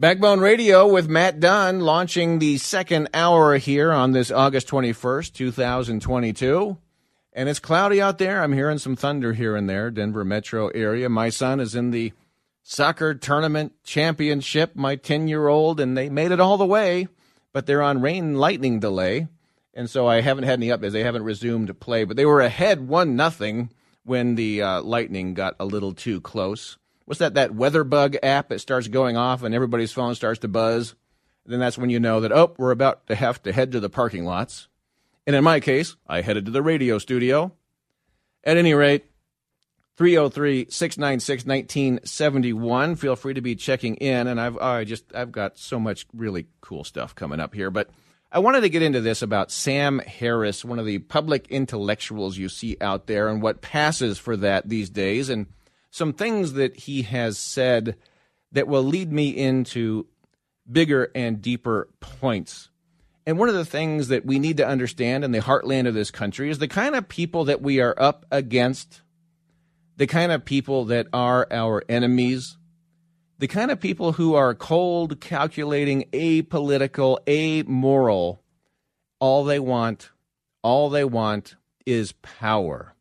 Backbone Radio with Matt Dunn launching the second hour here on this August 21st, 2022. And it's cloudy out there. I'm hearing some thunder here and there, Denver metro area. My son is in the soccer tournament championship, my 10 year old, and they made it all the way, but they're on rain lightning delay. And so I haven't had any updates. They haven't resumed play, but they were ahead 1 nothing when the uh, lightning got a little too close what's that that weather bug app that starts going off and everybody's phone starts to buzz? Then that's when you know that oh we're about to have to head to the parking lots. And in my case i headed to the radio studio. At any rate 303-696-1971 feel free to be checking in. And i've i just i've got so much really cool stuff coming up here. But I wanted to get into this about Sam Harris, one of the public intellectuals you see out there, and what passes for that these days. And some things that he has said that will lead me into bigger and deeper points. And one of the things that we need to understand in the heartland of this country is the kind of people that we are up against, the kind of people that are our enemies, the kind of people who are cold, calculating, apolitical, amoral. All they want, all they want is power.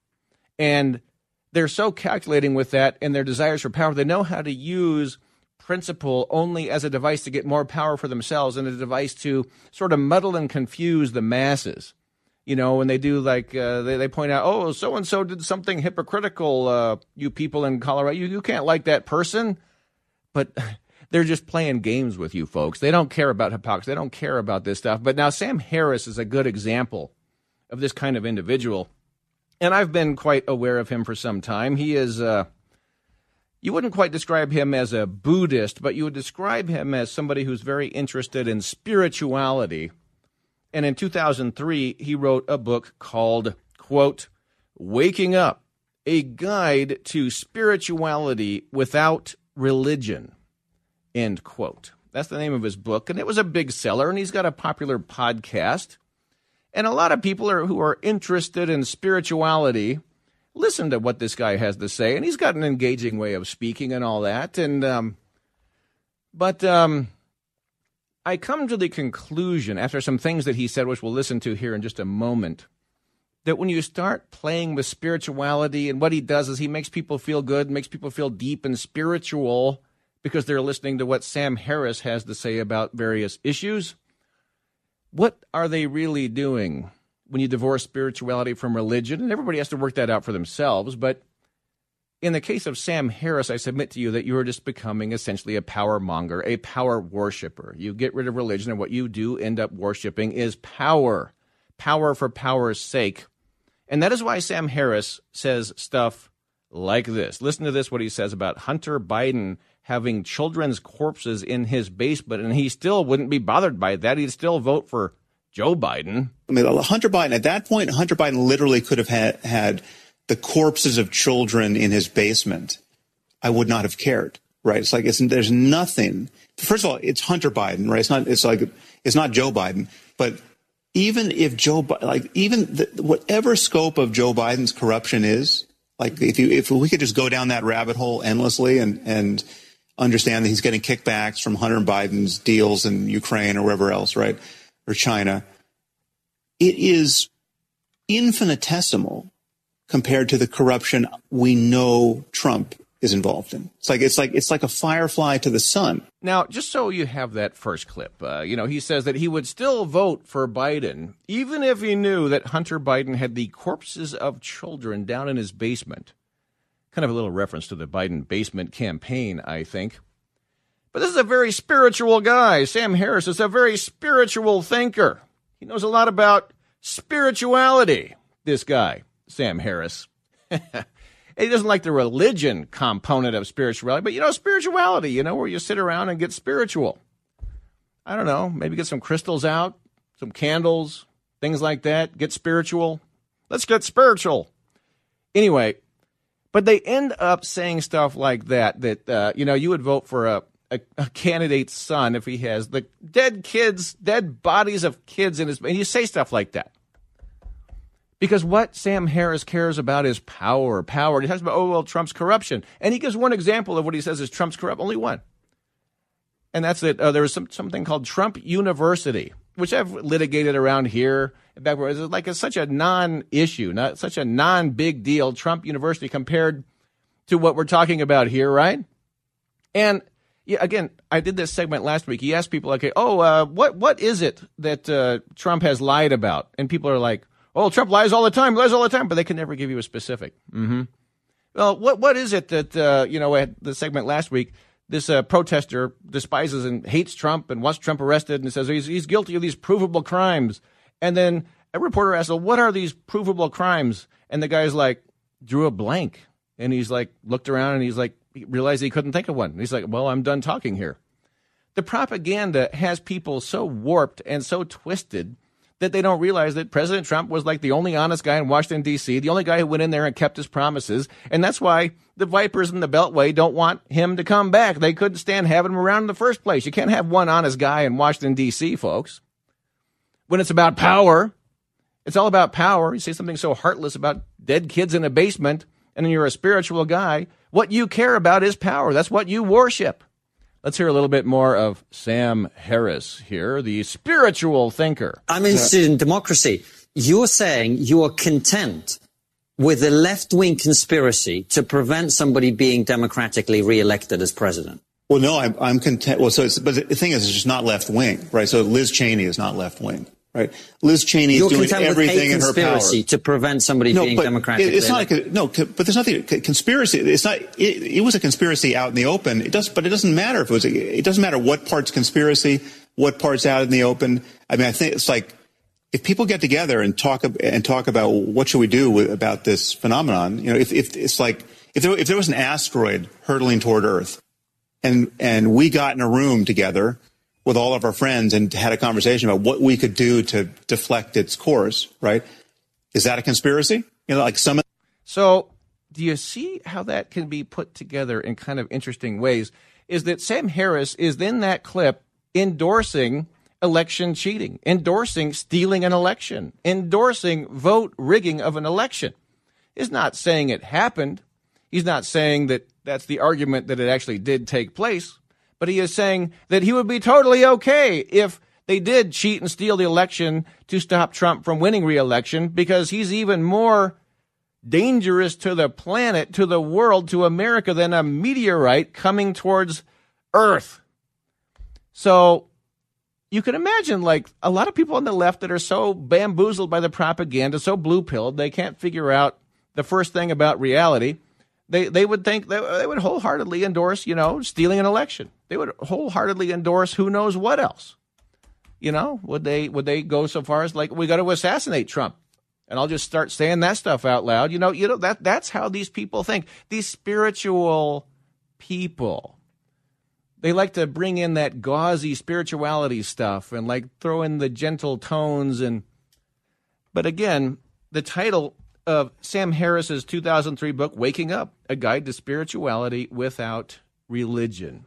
And they're so calculating with that and their desires for power. They know how to use principle only as a device to get more power for themselves and a device to sort of muddle and confuse the masses. You know, when they do like uh, they, they point out, oh, so and so did something hypocritical. Uh, you people in Colorado, you, you can't like that person, but they're just playing games with you folks. They don't care about hypocrisy. They don't care about this stuff. But now Sam Harris is a good example of this kind of individual and I've been quite aware of him for some time. He is, uh, you wouldn't quite describe him as a Buddhist, but you would describe him as somebody who's very interested in spirituality. And in 2003, he wrote a book called, quote, Waking Up, a guide to spirituality without religion, end quote. That's the name of his book. And it was a big seller, and he's got a popular podcast. And a lot of people are, who are interested in spirituality listen to what this guy has to say, and he's got an engaging way of speaking and all that. And um, but um, I come to the conclusion after some things that he said, which we'll listen to here in just a moment, that when you start playing with spirituality, and what he does is he makes people feel good, makes people feel deep and spiritual because they're listening to what Sam Harris has to say about various issues what are they really doing when you divorce spirituality from religion? And everybody has to work that out for themselves. But in the case of Sam Harris, I submit to you that you are just becoming essentially a power monger, a power worshiper. You get rid of religion, and what you do end up worshiping is power, power for power's sake. And that is why Sam Harris says stuff like this. Listen to this what he says about Hunter Biden having children's corpses in his basement, and he still wouldn't be bothered by that. He'd still vote for Joe Biden. I mean, Hunter Biden, at that point, Hunter Biden literally could have had, had the corpses of children in his basement. I would not have cared, right? It's like, it's, there's nothing. First of all, it's Hunter Biden, right? It's not, it's like, it's not Joe Biden, but even if Joe, like, even the, whatever scope of Joe Biden's corruption is, like, if you, if we could just go down that rabbit hole endlessly and, and, understand that he's getting kickbacks from Hunter Biden's deals in Ukraine or wherever else, right? Or China. It is infinitesimal compared to the corruption we know Trump is involved in. It's like it's like it's like a firefly to the sun. Now, just so you have that first clip, uh, you know, he says that he would still vote for Biden even if he knew that Hunter Biden had the corpses of children down in his basement. Kind of a little reference to the Biden basement campaign, I think. But this is a very spiritual guy. Sam Harris is a very spiritual thinker. He knows a lot about spirituality, this guy, Sam Harris. he doesn't like the religion component of spirituality, but you know, spirituality, you know, where you sit around and get spiritual. I don't know, maybe get some crystals out, some candles, things like that, get spiritual. Let's get spiritual. Anyway, but they end up saying stuff like that, that, uh, you know, you would vote for a, a, a, candidate's son if he has the dead kids, dead bodies of kids in his, and you say stuff like that. Because what Sam Harris cares about is power, power. He talks about, oh, well, Trump's corruption. And he gives one example of what he says is Trump's corrupt, only one. And that's that uh, there was some, something called Trump University, which I've litigated around here. Back where it's like it's such a non-issue, not such a non-big deal. Trump University compared to what we're talking about here, right? And yeah, again, I did this segment last week. He asked people, okay, oh, uh, what what is it that uh, Trump has lied about? And people are like, oh, Trump lies all the time, lies all the time, but they can never give you a specific. Mm-hmm. Well, what what is it that uh, you know? At the segment last week, this uh, protester despises and hates Trump and wants Trump arrested and says he's he's guilty of these provable crimes. And then a reporter asked, well, "What are these provable crimes?" And the guy's like, drew a blank, and he's like, looked around and he's like, he realized he couldn't think of one. He's like, "Well, I'm done talking here." The propaganda has people so warped and so twisted that they don't realize that President Trump was like the only honest guy in Washington, D.C., the only guy who went in there and kept his promises. And that's why the Vipers in the Beltway don't want him to come back. They couldn't stand having him around in the first place. You can't have one honest guy in Washington, D.C., folks. When it's about power, it's all about power. You say something so heartless about dead kids in a basement, and then you're a spiritual guy. What you care about is power. That's what you worship. Let's hear a little bit more of Sam Harris here, the spiritual thinker. I'm interested in democracy. You're saying you are content with a left wing conspiracy to prevent somebody being democratically reelected as president. Well, no, I'm, I'm content. Well, so but the thing is, it's just not left wing, right? So Liz Cheney is not left wing. Right, Liz Cheney is doing everything in her power to prevent somebody no, being democratic. It's not like a, no, but there's nothing conspiracy. It's not. It, it, was a conspiracy out in the open. It does, but it doesn't matter if it was. It doesn't matter what part's conspiracy, what part's out in the open. I mean, I think it's like if people get together and talk and talk about what should we do with, about this phenomenon. You know, if, if it's like if there, if there was an asteroid hurtling toward Earth, and and we got in a room together with all of our friends and had a conversation about what we could do to deflect its course, right? Is that a conspiracy? You know, like some. So, do you see how that can be put together in kind of interesting ways? Is that Sam Harris is in that clip endorsing election cheating, endorsing stealing an election, endorsing vote rigging of an election. Is not saying it happened. He's not saying that that's the argument that it actually did take place but he is saying that he would be totally okay if they did cheat and steal the election to stop Trump from winning re-election because he's even more dangerous to the planet, to the world, to America than a meteorite coming towards Earth. So you can imagine like a lot of people on the left that are so bamboozled by the propaganda, so blue pilled, they can't figure out the first thing about reality they they would think they, they would wholeheartedly endorse, you know, stealing an election. They would wholeheartedly endorse who knows what else. You know, would they would they go so far as like we got to assassinate Trump? And I'll just start saying that stuff out loud. You know, you know that that's how these people think. These spiritual people. They like to bring in that gauzy spirituality stuff and like throw in the gentle tones and but again, the title of Sam Harris's 2003 book, Waking Up A Guide to Spirituality Without Religion.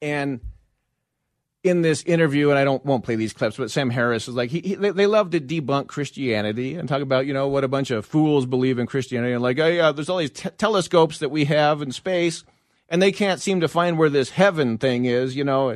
And in this interview, and I don't won't play these clips, but Sam Harris is like he, he they love to debunk Christianity and talk about you know what a bunch of fools believe in Christianity and like oh yeah, there's all these t- telescopes that we have in space, and they can't seem to find where this heaven thing is. You know,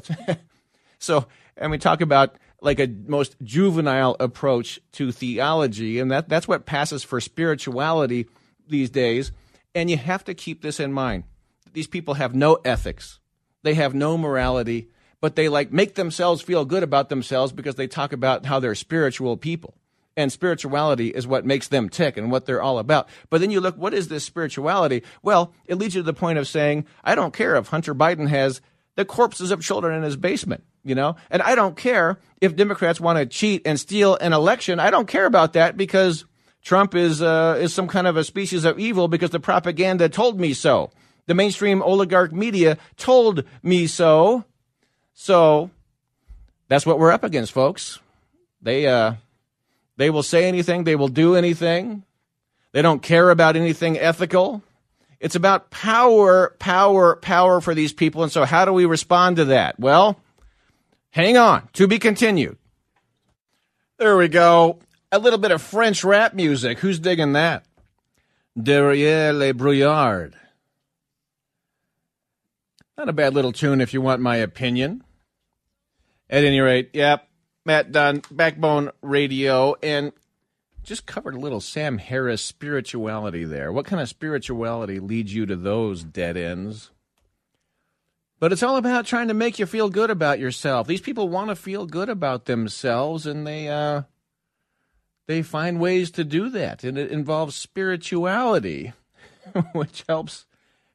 so and we talk about like a most juvenile approach to theology, and that that's what passes for spirituality these days. And you have to keep this in mind. These people have no ethics. They have no morality, but they like make themselves feel good about themselves because they talk about how they're spiritual people. And spirituality is what makes them tick and what they're all about. But then you look, what is this spirituality? Well, it leads you to the point of saying, I don't care if Hunter Biden has the corpses of children in his basement you know? And I don't care if Democrats want to cheat and steal an election. I don't care about that because Trump is uh, is some kind of a species of evil because the propaganda told me so. The mainstream oligarch media told me so. So that's what we're up against, folks. They uh, they will say anything, they will do anything. They don't care about anything ethical. It's about power, power, power for these people. And so, how do we respond to that? Well, hang on. To be continued. There we go. A little bit of French rap music. Who's digging that? Derrière les brouillards. Not a bad little tune if you want my opinion. At any rate, yep, Matt Dunn, Backbone Radio, and just covered a little Sam Harris spirituality there. What kind of spirituality leads you to those dead ends? But it's all about trying to make you feel good about yourself. These people want to feel good about themselves, and they uh, they find ways to do that, and it involves spirituality, which helps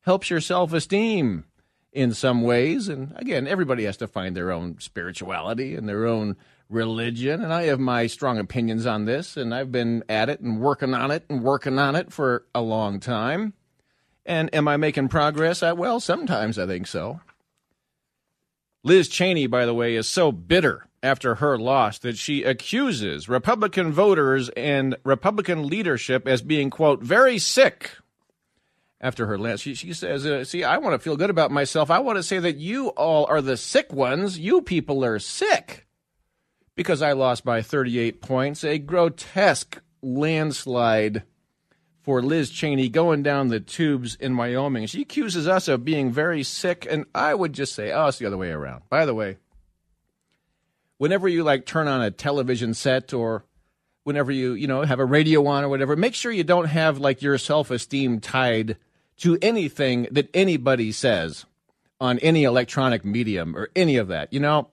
helps your self esteem in some ways. And again, everybody has to find their own spirituality and their own religion, and I have my strong opinions on this, and I've been at it and working on it and working on it for a long time. And am I making progress? I, well, sometimes I think so. Liz Cheney, by the way, is so bitter after her loss that she accuses Republican voters and Republican leadership as being, quote, very sick after her loss. She, she says, uh, See, I want to feel good about myself. I want to say that you all are the sick ones. You people are sick because I lost by 38 points. A grotesque landslide for Liz Cheney going down the tubes in Wyoming. She accuses us of being very sick, and I would just say, oh, it's the other way around. By the way, whenever you like turn on a television set or whenever you, you know, have a radio on or whatever, make sure you don't have like your self-esteem tied to anything that anybody says on any electronic medium or any of that. You know,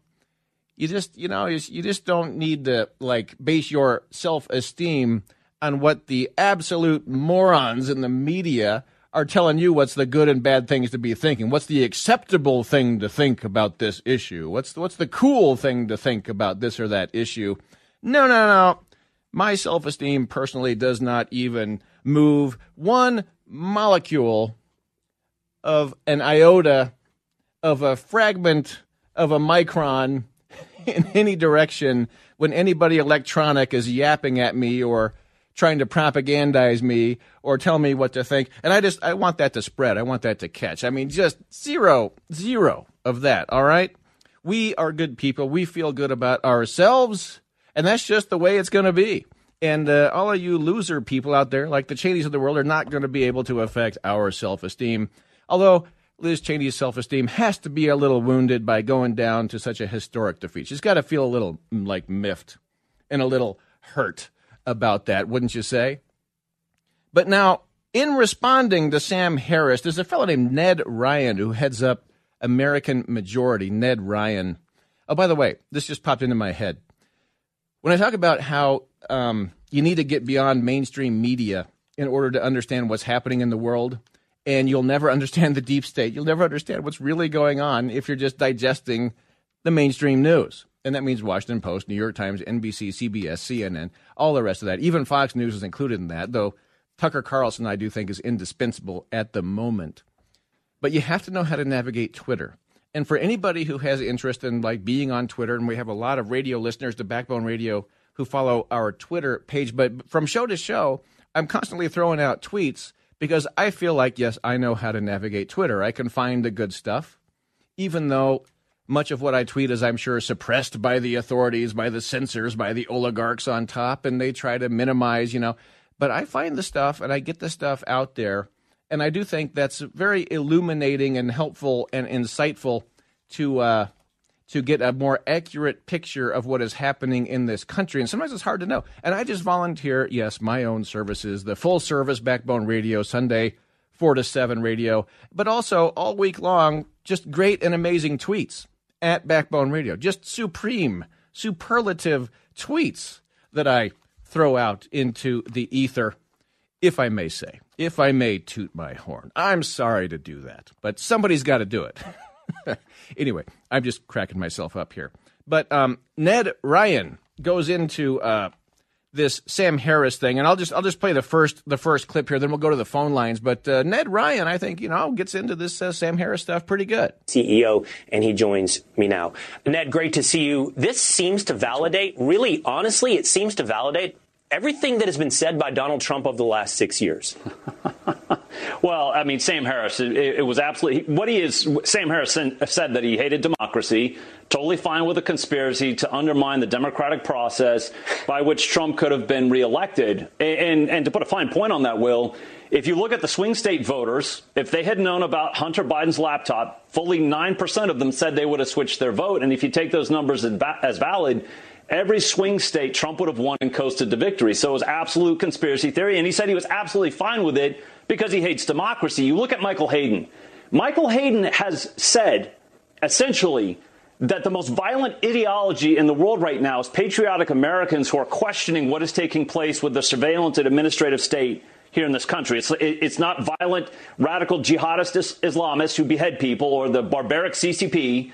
you just you know you just don't need to like base your self-esteem on what the absolute morons in the media are telling you what's the good and bad things to be thinking. What's the acceptable thing to think about this issue? What's the, what's the cool thing to think about this or that issue? No, no, no. My self-esteem personally does not even move one molecule of an iota of a fragment of a micron in any direction when anybody electronic is yapping at me or trying to propagandize me or tell me what to think. And I just, I want that to spread. I want that to catch. I mean, just zero, zero of that. All right. We are good people. We feel good about ourselves. And that's just the way it's going to be. And uh, all of you loser people out there, like the Cheneys of the world, are not going to be able to affect our self esteem. Although Liz Cheney's self esteem has to be a little wounded by going down to such a historic defeat. She's got to feel a little mm, like miffed and a little hurt about that, wouldn't you say? But now, in responding to Sam Harris, there's a fellow named Ned Ryan who heads up American Majority. Ned Ryan. Oh, by the way, this just popped into my head. When I talk about how um, you need to get beyond mainstream media in order to understand what's happening in the world, and you'll never understand the deep state. You'll never understand what's really going on if you're just digesting the mainstream news. And that means Washington Post, New York Times, NBC, CBS, CNN, all the rest of that. Even Fox News is included in that, though Tucker Carlson, I do think, is indispensable at the moment. But you have to know how to navigate Twitter. And for anybody who has interest in like being on Twitter, and we have a lot of radio listeners to Backbone Radio who follow our Twitter page, but from show to show, I'm constantly throwing out tweets because I feel like, yes, I know how to navigate Twitter. I can find the good stuff, even though much of what I tweet is, I'm sure, suppressed by the authorities, by the censors, by the oligarchs on top, and they try to minimize, you know. But I find the stuff and I get the stuff out there. And I do think that's very illuminating and helpful and insightful to uh, to get a more accurate picture of what is happening in this country. And sometimes it's hard to know. And I just volunteer, yes, my own services, the full service Backbone Radio, Sunday, 4 to 7 radio, but also all week long, just great and amazing tweets at Backbone Radio. Just supreme, superlative tweets that I throw out into the ether, if I may say, if I may toot my horn. I'm sorry to do that, but somebody's got to do it. anyway, I'm just cracking myself up here. But um, Ned Ryan goes into uh, this Sam Harris thing, and I'll just I'll just play the first the first clip here. Then we'll go to the phone lines. But uh, Ned Ryan, I think you know, gets into this uh, Sam Harris stuff pretty good. CEO, and he joins me now. Ned, great to see you. This seems to validate, really, honestly, it seems to validate everything that has been said by Donald Trump over the last six years. well, I mean, Sam Harris, it, it, was absolutely what he is. Sam Harris said that he hated democracy, totally fine with a conspiracy to undermine the democratic process by which Trump could have been reelected. And, and, and to put a fine point on that, Will, if you look at the swing state voters, if they had known about Hunter Biden's laptop, fully 9% of them said they would have switched their vote. And if you take those numbers as valid, every swing state Trump would have won and coasted to victory. So it was absolute conspiracy theory. And he said he was absolutely fine with it because he hates democracy. You look at Michael Hayden. Michael Hayden has said essentially that the most violent ideology in the world right now is patriotic Americans who are questioning what is taking place with the surveillance and administrative state here in this country. It's, it's not violent, radical jihadist Islamists who behead people or the barbaric CCP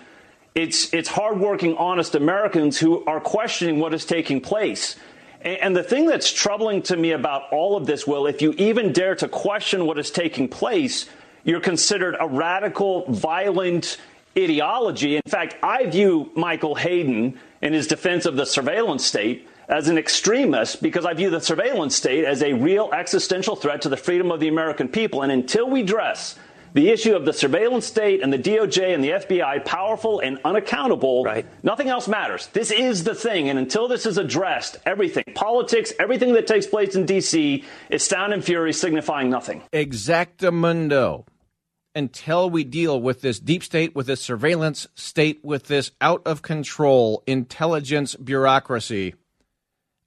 it's, it's hardworking, honest Americans who are questioning what is taking place. And, the thing that's troubling to me about all of this, Will, if you even dare to question what is taking place, you're considered a radical, violent ideology. In fact, I view Michael Hayden in his defense of the surveillance state as an extremist because I view the surveillance state as a real existential threat to the freedom of the American people. And until we address the issue of the surveillance state and the DOJ and the FBI powerful and unaccountable, right. nothing else matters. This is the thing. And until this is addressed, everything, politics, everything that takes place in D.C. is sound and fury signifying nothing. Exactamundo. Until we deal with this deep state, with this surveillance state, with this out of control intelligence bureaucracy,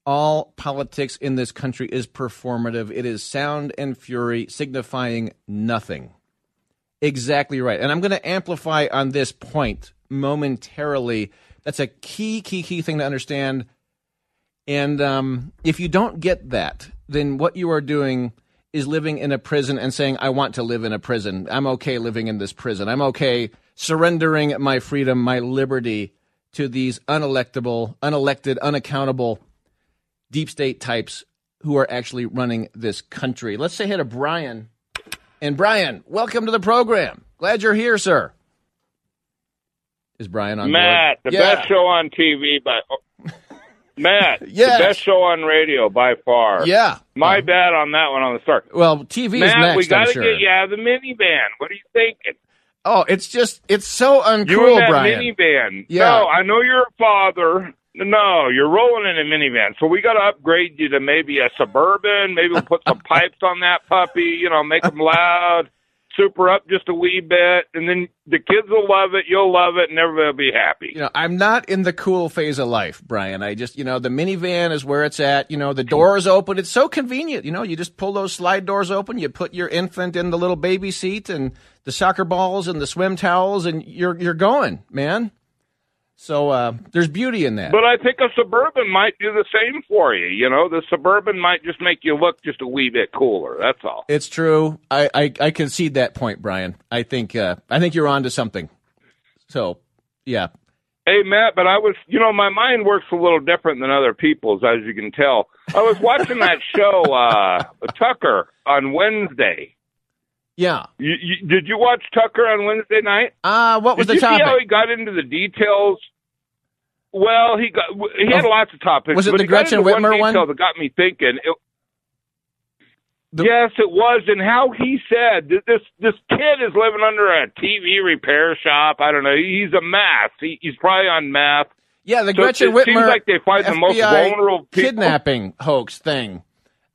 all politics in this country is performative. It is sound and fury signifying nothing. Exactly right. And I'm going to amplify on this point momentarily. That's a key, key, key thing to understand. And um, if you don't get that, then what you are doing is living in a prison and saying, I want to live in a prison. I'm okay living in this prison. I'm okay surrendering my freedom, my liberty to these unelectable, unelected, unaccountable deep state types who are actually running this country. Let's say hey to Brian and Brian, welcome to the program. Glad you're here, sir. Is Brian on Matt, board? the yeah. best show on TV, but Matt, yes. the best show on radio by far. Yeah, my um, bad on that one on the start. Well, TV Matt, is next. we got to sure. get you out of the minivan. What are you thinking? Oh, it's just it's so uncool, you in that Brian. minivan. Yeah. No, I know you're a father. No, you're rolling in a minivan. So we got to upgrade you to maybe a suburban. Maybe we'll put some pipes on that puppy. You know, make them loud, super up just a wee bit, and then the kids will love it. You'll love it, and everybody will be happy. You know, I'm not in the cool phase of life, Brian. I just, you know, the minivan is where it's at. You know, the door is open. It's so convenient. You know, you just pull those slide doors open. You put your infant in the little baby seat and the soccer balls and the swim towels, and you're you're going, man. So uh, there's beauty in that. But I think a suburban might do the same for you. You know, the suburban might just make you look just a wee bit cooler. That's all. It's true. I I, I concede that point, Brian. I think uh, I think you're on to something. So, yeah. Hey Matt, but I was, you know, my mind works a little different than other people's, as you can tell. I was watching that show, uh, Tucker, on Wednesday. Yeah. You, you, did you watch Tucker on Wednesday night? Uh, what was did the you topic? See how he got into the details well, he got he had oh, lots of topics. Was it the Gretchen Whitmer one? That got me thinking. It, the, yes, it was, and how he said this this kid is living under a TV repair shop. I don't know. He's a math. He, he's probably on math. Yeah, the so Gretchen it Whitmer seems like they find the most vulnerable people. kidnapping hoax thing.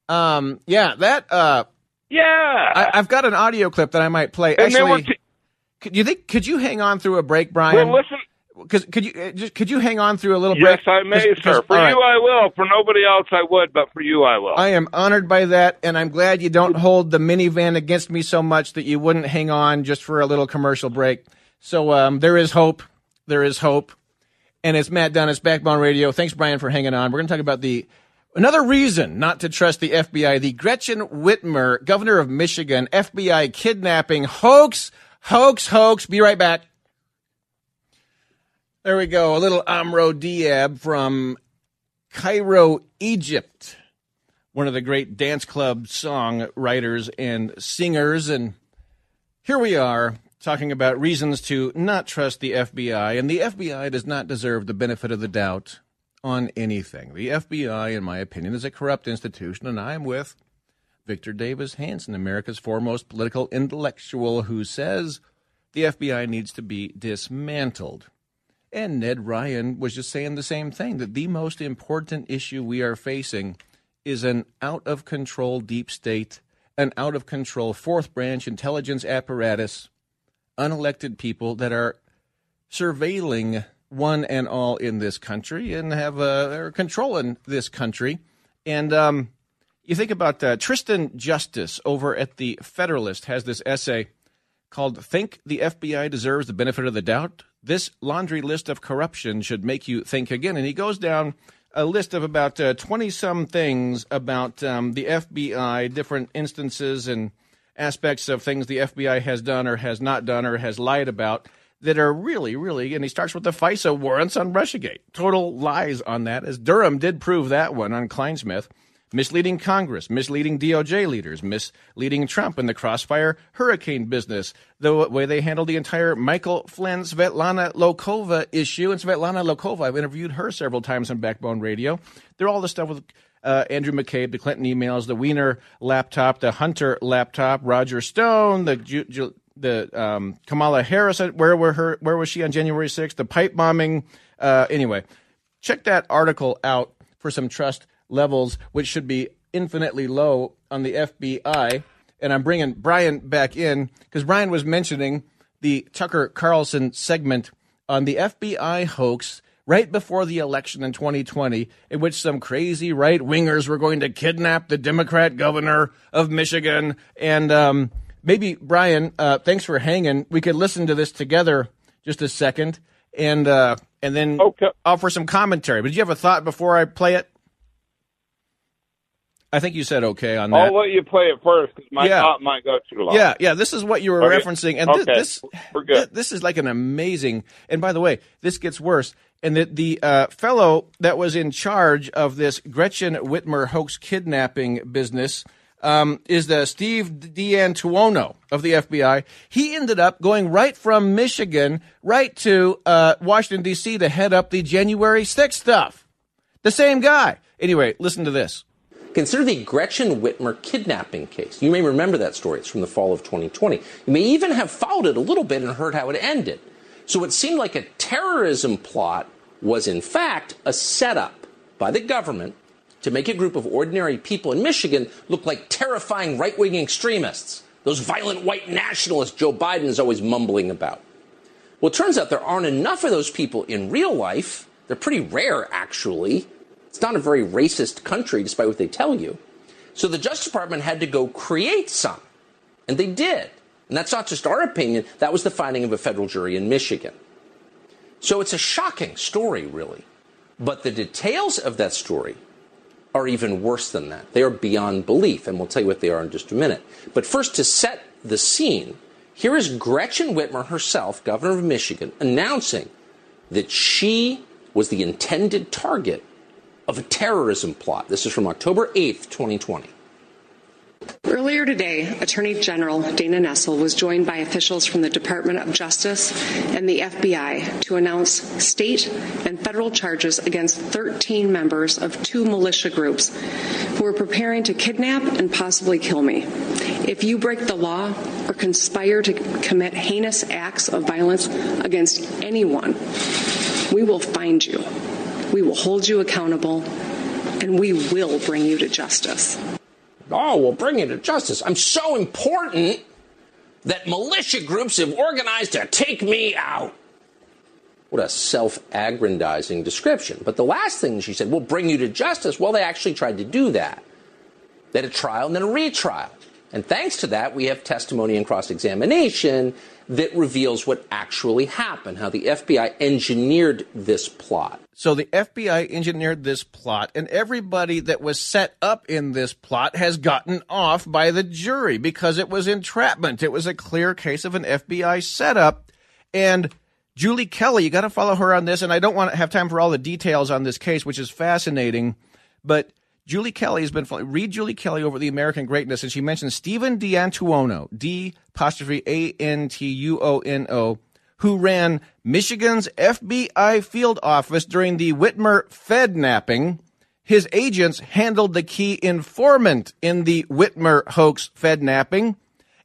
Um, yeah, that. Uh, yeah, I, have got an audio clip that I might play. And Actually, t- could you think? Could you hang on through a break, Brian? Well, listen. Because could you uh, just could you hang on through a little yes, break? Yes, I may, Cause, sir. Cause, for right. you, I will. For nobody else, I would, but for you, I will. I am honored by that, and I'm glad you don't hold the minivan against me so much that you wouldn't hang on just for a little commercial break. So um, there is hope. There is hope. And it's Matt Dunn. It's Backbone Radio. Thanks, Brian, for hanging on. We're going to talk about the another reason not to trust the FBI. The Gretchen Whitmer, governor of Michigan, FBI kidnapping hoax, hoax, hoax. Be right back. There we go. A little Amr Diab from Cairo, Egypt. One of the great dance club song writers and singers. And here we are talking about reasons to not trust the FBI. And the FBI does not deserve the benefit of the doubt on anything. The FBI, in my opinion, is a corrupt institution, and I'm with Victor Davis Hanson, America's foremost political intellectual, who says the FBI needs to be dismantled. And Ned Ryan was just saying the same thing that the most important issue we are facing is an out of control deep state, an out of control fourth branch intelligence apparatus, unelected people that are surveilling one and all in this country and have uh, are controlling this country. And um, you think about uh, Tristan Justice over at the Federalist has this essay called "Think the FBI Deserves the Benefit of the Doubt." This laundry list of corruption should make you think again. And he goes down a list of about twenty uh, some things about um, the FBI, different instances and aspects of things the FBI has done or has not done or has lied about that are really, really, and he starts with the FISA warrants on Russiagate. Total lies on that, as Durham did prove that one on Clinesmith. Misleading Congress, misleading DOJ leaders, misleading Trump in the crossfire hurricane business, the way they handled the entire Michael Flynn Svetlana Lokhova issue. And Svetlana Lokhova, I've interviewed her several times on Backbone Radio. They're all the stuff with uh, Andrew McCabe, the Clinton emails, the Weiner laptop, the Hunter laptop, Roger Stone, the Ju- Ju- the um, Kamala Harris. Where were her? Where was she on January sixth? The pipe bombing. Uh, anyway, check that article out for some trust levels, which should be infinitely low on the FBI. And I'm bringing Brian back in because Brian was mentioning the Tucker Carlson segment on the FBI hoax right before the election in 2020, in which some crazy right wingers were going to kidnap the Democrat governor of Michigan. And um, maybe, Brian, uh, thanks for hanging. We could listen to this together just a second and uh, and then okay. offer some commentary. But did you have a thought before I play it? I think you said okay on that. I'll let you play it first because my yeah. thought might go too long. Yeah, yeah. This is what you were okay. referencing, and okay. this We're good. this is like an amazing. And by the way, this gets worse. And the the uh, fellow that was in charge of this Gretchen Whitmer hoax kidnapping business um, is the Steve D'Antuono of the FBI. He ended up going right from Michigan right to uh, Washington D.C. to head up the January 6th stuff. The same guy. Anyway, listen to this. Consider the Gretchen Whitmer kidnapping case. You may remember that story. It's from the fall of 2020. You may even have followed it a little bit and heard how it ended. So it seemed like a terrorism plot was, in fact, a setup by the government to make a group of ordinary people in Michigan look like terrifying right wing extremists, those violent white nationalists Joe Biden is always mumbling about. Well, it turns out there aren't enough of those people in real life. They're pretty rare, actually. It's not a very racist country, despite what they tell you. So the Justice Department had to go create some. And they did. And that's not just our opinion, that was the finding of a federal jury in Michigan. So it's a shocking story, really. But the details of that story are even worse than that. They are beyond belief, and we'll tell you what they are in just a minute. But first, to set the scene, here is Gretchen Whitmer herself, governor of Michigan, announcing that she was the intended target of a terrorism plot. This is from October 8th, 2020. Earlier today, Attorney General Dana Nessel was joined by officials from the Department of Justice and the FBI to announce state and federal charges against 13 members of two militia groups who are preparing to kidnap and possibly kill me. If you break the law or conspire to commit heinous acts of violence against anyone, we will find you we will hold you accountable and we will bring you to justice. Oh, we'll bring you to justice. I'm so important that militia groups have organized to take me out. What a self aggrandizing description. But the last thing she said, we'll bring you to justice. Well, they actually tried to do that. They had a trial and then a retrial. And thanks to that, we have testimony and cross examination that reveals what actually happened, how the FBI engineered this plot. So the FBI engineered this plot, and everybody that was set up in this plot has gotten off by the jury because it was entrapment. It was a clear case of an FBI setup. And Julie Kelly, you got to follow her on this, and I don't want to have time for all the details on this case, which is fascinating. But Julie Kelly has been read Julie Kelly over the American greatness, and she mentions Stephen D'Antuono, D apostrophe A N T U O N O, who ran Michigan's FBI field office during the Whitmer Fed napping. His agents handled the key informant in the Whitmer hoax Fed napping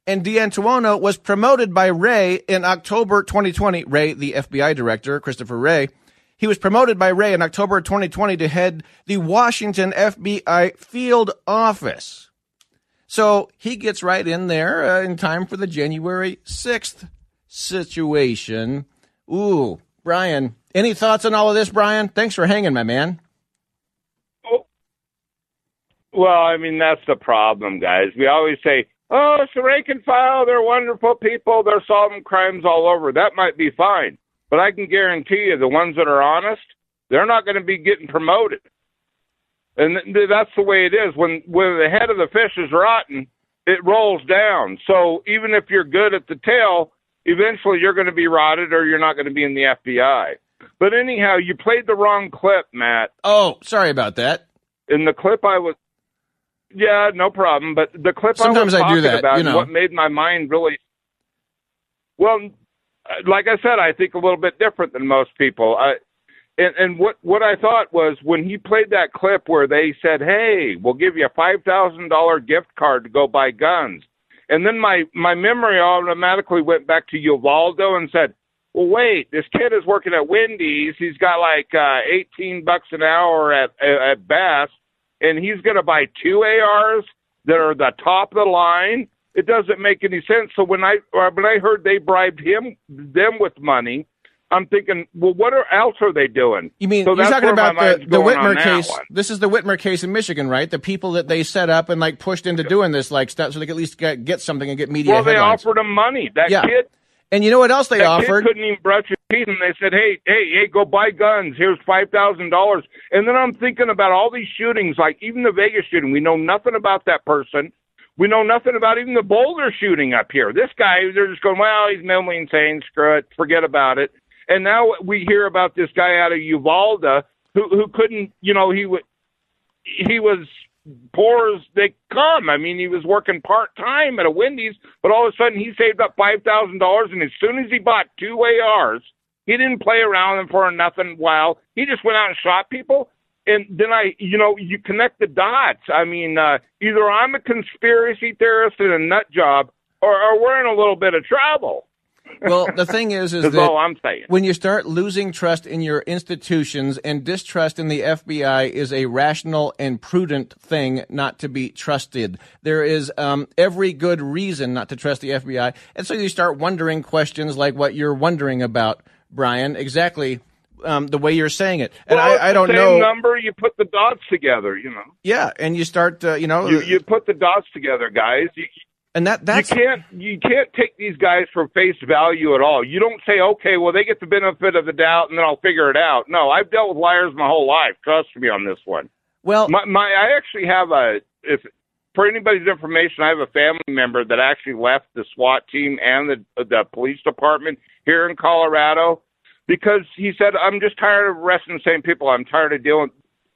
and D'Antuono was promoted by Wray in October 2020. Wray, the FBI director, Christopher Wray, he was promoted by Wray in October 2020 to head the Washington FBI field office. So he gets right in there uh, in time for the January 6th situation. Ooh, Brian, any thoughts on all of this, Brian? Thanks for hanging, my man. Oh. Well, I mean, that's the problem, guys. We always say, oh, it's the rank and file. They're wonderful people. They're solving crimes all over. That might be fine. But I can guarantee you the ones that are honest, they're not going to be getting promoted. And th- that's the way it is. When, when the head of the fish is rotten, it rolls down. So even if you're good at the tail, eventually you're going to be rotted or you're not going to be in the FBI. But anyhow, you played the wrong clip, Matt. Oh, sorry about that. In the clip I was yeah, no problem. But the clip Sometimes I was I do talking that, about, you know. what made my mind really well, like I said, I think a little bit different than most people. I, and, and what what I thought was when he played that clip where they said, "Hey, we'll give you a five thousand dollar gift card to go buy guns," and then my my memory automatically went back to Uvalde and said, "Well, wait, this kid is working at Wendy's. He's got like uh, eighteen bucks an hour at at best." and he's going to buy two ARs that are the top of the line. It doesn't make any sense. So when I uh, when I heard they bribed him them with money, I'm thinking, well, what else are they doing? You mean so you're talking about the, the Whitmer case? This is the Whitmer case in Michigan, right? The people that they set up and like pushed into doing this like stuff so they could at least get, get something and get media Well, they offered him money. That Yeah. kid, and you know what else they that offered? kid couldn't even brush his teeth, and they said, "Hey, hey, hey, go buy guns. Here's five thousand dollars." And then I'm thinking about all these shootings, like even the Vegas shooting. We know nothing about that person. We know nothing about even the Boulder shooting up here. This guy, they're just going, "Well, he's mentally insane. Screw it. Forget about it." And now we hear about this guy out of Uvalde who who couldn't, you know, he would he was poor as they come. I mean, he was working part time at a Wendy's, but all of a sudden he saved up five thousand dollars, and as soon as he bought two ARs, he didn't play around them for nothing. While he just went out and shot people. And then I, you know, you connect the dots. I mean, uh, either I'm a conspiracy theorist and a nut job, or, or we're in a little bit of trouble. well, the thing is, is that all I'm saying. when you start losing trust in your institutions and distrust in the FBI is a rational and prudent thing not to be trusted. There is um, every good reason not to trust the FBI, and so you start wondering questions like what you're wondering about, Brian. Exactly. Um, the way you're saying it, and Well, I, I don't same know. number. You put the dots together. You know, Yeah, and you start, uh, you know, you, you put the dots together, guys. You, and that that's you can't you can't take these guys for face value at all. You don't say, okay, well they get the benefit of the doubt, and then I'll figure it out. No, I've dealt with liars my whole life. Trust me on this one. well. My, my I actually have a if for anybody's information, I have a family member that actually left the SWAT team and the the police department here in Colorado because he said, I'm just tired of arresting the same people. I'm tired of dealing.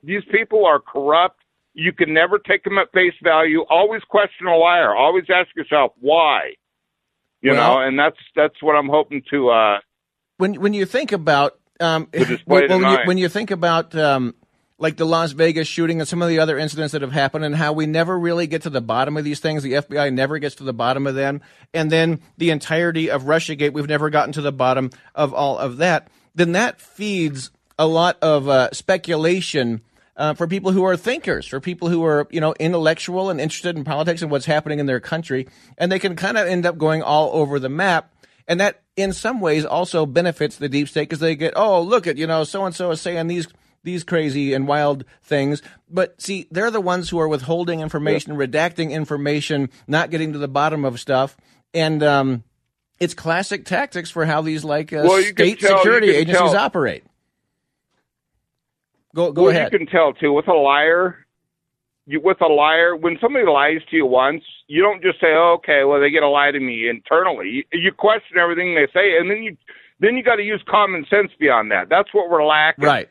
These people are corrupt. You can never take them at face value. Always question a liar. Always ask yourself why. You Well- know, and that's that's what I'm hoping to. uh when when you think about um, when, when you, when you think about um, like the Las Vegas shooting and some of the other incidents that have happened and how we never really get to the bottom of these things, the FBI never gets to the bottom of them, and then the entirety of RussiaGate, we've never gotten to the bottom of all of that. Then that feeds a lot of uh, speculation. Uh, for people who are thinkers, for people who are you know intellectual and interested in politics and what's happening in their country, and they can kind of end up going all over the map. And that, in some ways, also benefits the deep state because they get, oh, look at you know, so and so is saying these these crazy and wild things. But see, they're the ones who are withholding information, redacting information, not getting to the bottom of stuff, and um, it's classic tactics for how these like uh, Well, state tell- security agencies tell. operate. Go go well, ahead. you can tell too with a liar. You, with a liar, when somebody lies to you once, you don't just say, oh, "Okay, well, they get to lie to me internally." You, you question everything they say, and then you then you got to use common sense beyond that. That's what we're lacking. Right.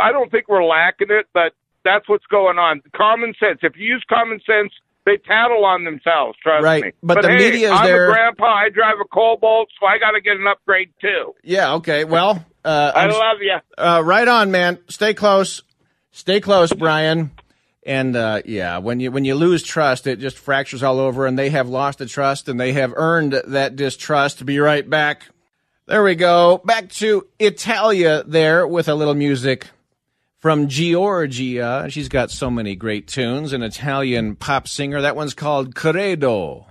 I don't think we're lacking it, but that's what's going on. Common sense. If you use common sense, they tattle on themselves. Trust Right. me. But the hey, media is I'm there- a grandpa. I drive a Cobalt, so I got to get an upgrade too. Yeah. Okay. Well, uh, I love you. Uh, right on, man. Stay close. Stay close, Brian. And uh, yeah, when you when you lose trust, it just fractures all over, and they have lost the trust, and they have earned that distrust. Be right back. There we go. Back to Italia there with a little music from Giorgia. She's got so many great tunes. An Italian pop singer. That one's called Credo.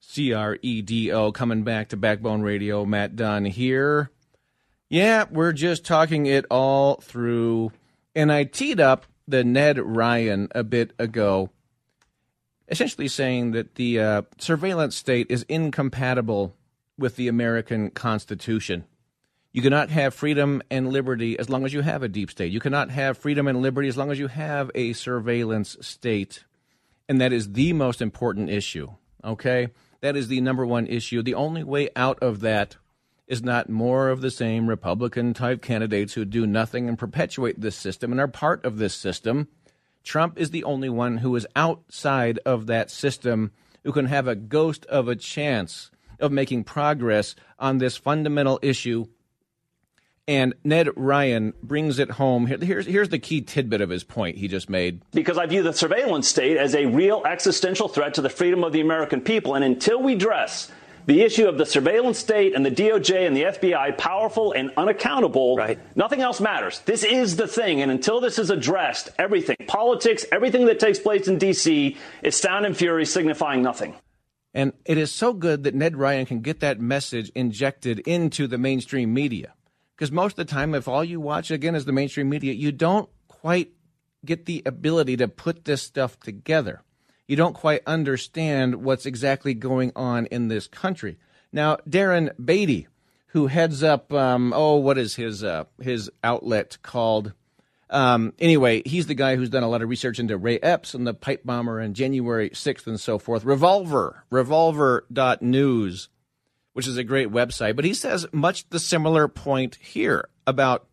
C R E D O. Coming back to Backbone Radio. Matt Dunn here. Yeah, we're just talking it all through. And I teed up the Ned Ryan a bit ago, essentially saying that the uh, surveillance state is incompatible with the American Constitution. You cannot have freedom and liberty as long as you have a deep state. You cannot have freedom and liberty as long as you have a surveillance state. And that is the most important issue. Okay? That is the number one issue. The only way out of that is not more of the same Republican type candidates who do nothing and perpetuate this system and are part of this system. Trump is the only one who is outside of that system who can have a ghost of a chance of making progress on this fundamental issue. And Ned Ryan brings it home. Here's, here's the key tidbit of his point he just made. because I view the surveillance state as a real existential threat to the freedom of the American people. And until we address the issue of the surveillance state and the DOJ and the FBI powerful and unaccountable, nothing else matters. This is the thing. And until this is addressed, everything, politics, everything that takes place in D.C. is sound and fury signifying nothing. And it is so good that Ned Ryan can get that message injected into the mainstream media. Because most of the time, if all you watch again is the mainstream media, you don't quite get the ability to put this stuff together. You don't quite understand what's exactly going on in this country. Now, Darren Beattie, who heads up, um, oh, what is his uh, his outlet called? Um, anyway, he's the guy who's done a lot of research into Ray Epps and the pipe bomber and January 6th and so forth. Revolver, revolver.news, which is a great website. But he says much the similar point here about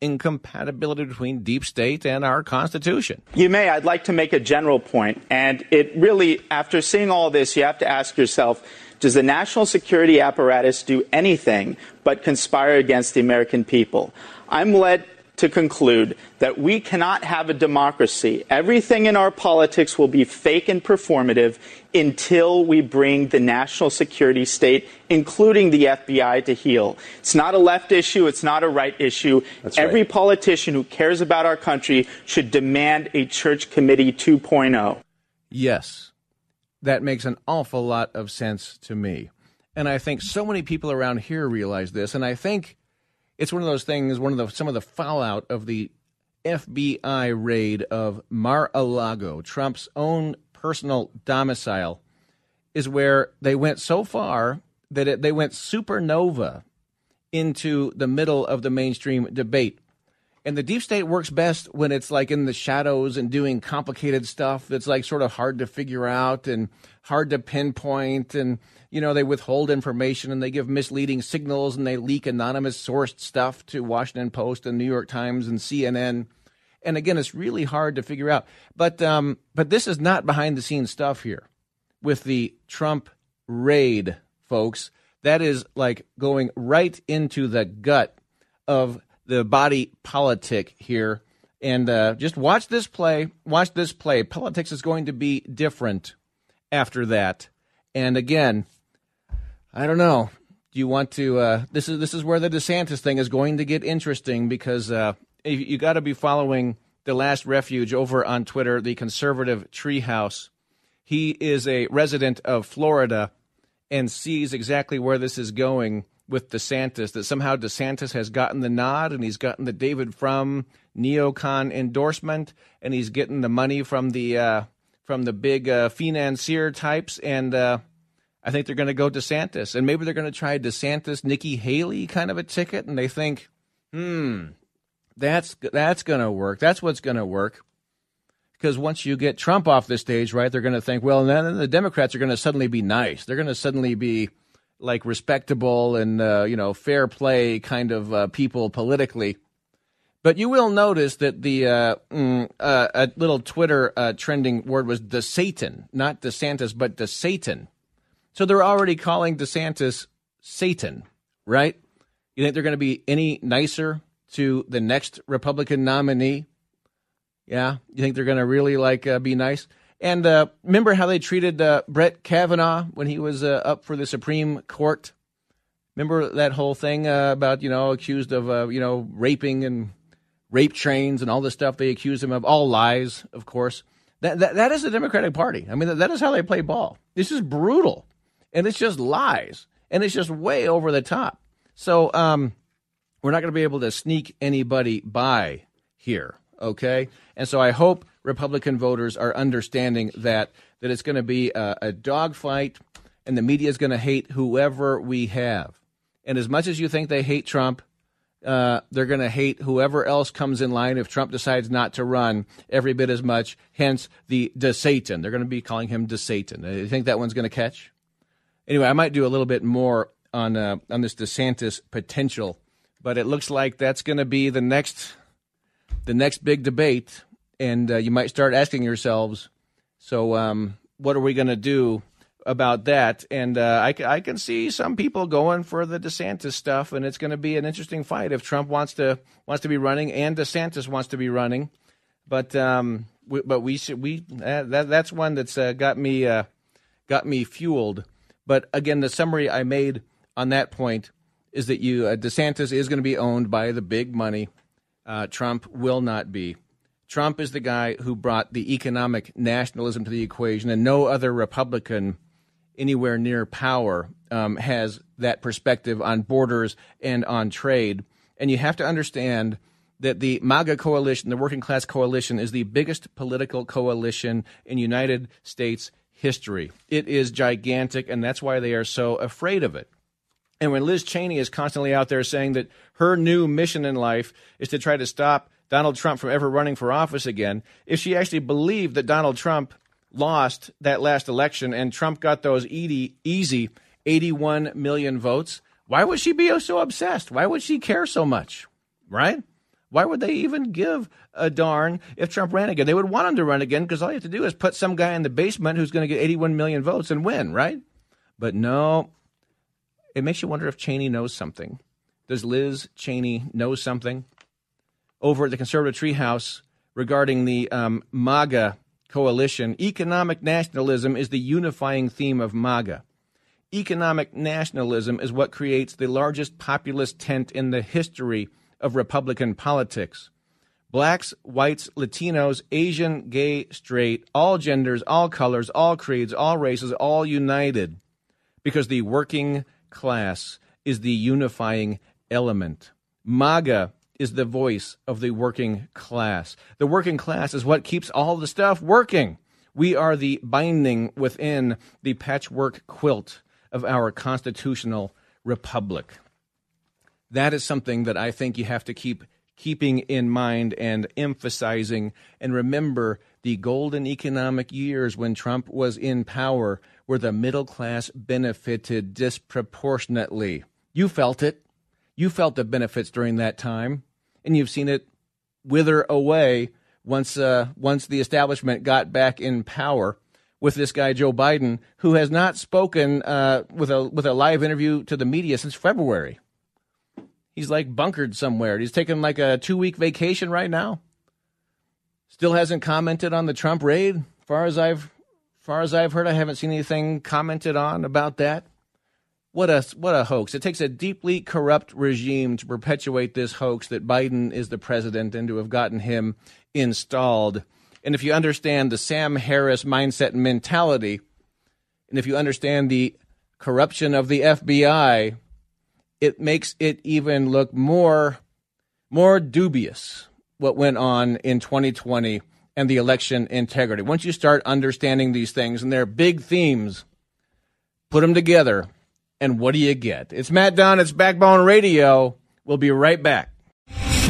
incompatibility between deep state and our Constitution. You may. I'd like to make a general point, and it really, after seeing all this, you have to ask yourself: Does the national security apparatus do anything but conspire against the American people? I'm led to conclude that we cannot have a democracy. Everything in our politics will be fake and performative until we bring the national security state, including the FBI, to heel. It's not a left issue, it's not a right issue. That's right. Every politician who cares about our country should demand a church committee oh. 2.0. Yes, that makes an awful lot of sense to me. And I think so many people around here realize this. And I think it's one of those things, one of the some of the fallout of the FBI raid of Mar-a-Lago, Trump's own personal domicile, is where they went so far that it, they went supernova into the middle of the mainstream debate. And the deep state works best when it's like in the shadows and doing complicated stuff that's like sort of hard to figure out and hard to pinpoint. And, you know, they withhold information and they give misleading signals and they leak anonymous sourced stuff to Washington Post and New York Times and CNN. And again, it's really hard to figure out. But, um, but this is not behind the scenes stuff here with the Trump raid, folks. That is like going right into the gut of the body politic here. And uh, just watch this play. Watch this play. Politics is going to be different after that. And again, I don't know. Do you want to? Uh, this is this is where the DeSantis thing is going to get interesting because uh, you, got to be following the Last Refuge over on Twitter, the conservative treehouse. He is a resident of Florida and sees exactly where this is going with DeSantis. That somehow DeSantis has gotten the nod and he's gotten the David Frum neocon endorsement and he's getting the money from the uh, from the big uh, financier types and. I think they're going to go DeSantis, and maybe they're going to try DeSantis, Nikki Haley kind of a ticket, and they think, hmm, that's that's going to work. That's what's going to work. Because once you get Trump off the stage, right, they're going to think, well, then the Democrats are going to suddenly be nice. They're going to suddenly be, like respectable and uh, you know fair play kind of uh, people politically. But you will notice that the uh, mm, uh, a little Twitter uh, trending word was the Satan, not DeSantis, but the Satan. So they're already calling DeSantis Satan, right? You think they're going to be any nicer to the next Republican nominee? Yeah, you think they're going to really like uh, be nice? And uh, remember how they treated uh, Brett Kavanaugh when he was uh, up for the Supreme Court? Remember that whole thing uh, about you know accused of uh, you know raping and rape trains and all this stuff they accused him of all lies, of course. That that, that is the Democratic Party. I mean that, that is how they play ball. This is brutal, and it's just lies, and it's just way over the top. So um, we're not going to be able to sneak anybody by here, okay? And so I hope Republican voters are understanding that that it's going to be a, a dogfight, and the media is going to hate whoever we have. And as much as you think they hate Trump, uh, they're going to hate whoever else comes in line if Trump decides not to run every bit as much. Hence the de Satan. They're going to be calling him de Satan. You think that one's going to catch? Anyway, I might do a little bit more on uh, on this DeSantis potential, but it looks like that's going to be the next the next big debate and uh, you might start asking yourselves, so um, what are we going to do about that? And uh, I, I can see some people going for the DeSantis stuff, and it's going to be an interesting fight if Trump wants to wants to be running and DeSantis wants to be running. But um, we, but we should we uh, that that's one that's uh, got me uh, got me fueled. But again, the summary I made on that point is that you uh, DeSantis is going to be owned by the big money. Trump will not be. Trump is the guy who brought the economic nationalism to the equation, and no other Republican anywhere near power um, has that perspective on borders and on trade. And you have to understand that the MAGA coalition, the working class coalition, is the biggest political coalition in United States history. It is gigantic, and that's why they are so afraid of it. And when Liz Cheney is constantly out there saying that her new mission in life is to try to stop Donald Trump from ever running for office again, if she actually believed that Donald Trump lost that last election and Trump got those easy 81 million votes, why would she be so obsessed? Why would she care so much? Right? Why would they even give a darn if Trump ran again? They would want him to run again because all you have to do is put some guy in the basement who's going to get 81 million votes and win, right? But no, it makes you wonder if Cheney knows something. Does Liz Cheney know something? over at the Conservative Treehouse regarding the um, MAGA coalition. Economic nationalism is the unifying theme of MAGA. Economic nationalism is what creates the largest populist tent in the history of Republican politics. Blacks, whites, Latinos, Asian, gay, straight, all genders, all colors, all creeds, all races, all united because the working class is the unifying element. MAGA is the voice of the working class. The working class is what keeps all the stuff working. We are the binding within the patchwork quilt of our constitutional republic. That is something that I think you have to keep keeping in mind and emphasizing. And remember the golden economic years when Trump was in power, where the middle class benefited disproportionately. You felt it. You felt the benefits during that time and you've seen it wither away once uh, once the establishment got back in power with this guy Joe Biden, who has not spoken uh, with a with a live interview to the media since February. He's like bunkered somewhere. He's taking like a two week vacation right now. Still hasn't commented on the Trump raid. Far as I've far as I've heard, I haven't seen anything commented on about that. What a what a hoax! It takes a deeply corrupt regime to perpetuate this hoax that Biden is the president and to have gotten him installed. And if you understand the Sam Harris mindset and mentality, and if you understand the corruption of the FBI, it makes it even look more more dubious what went on in 2020 and the election integrity. Once you start understanding these things and they're big themes, put them together and what do you get? It's Matt Dunn. It's Backbone Radio. We'll be right back.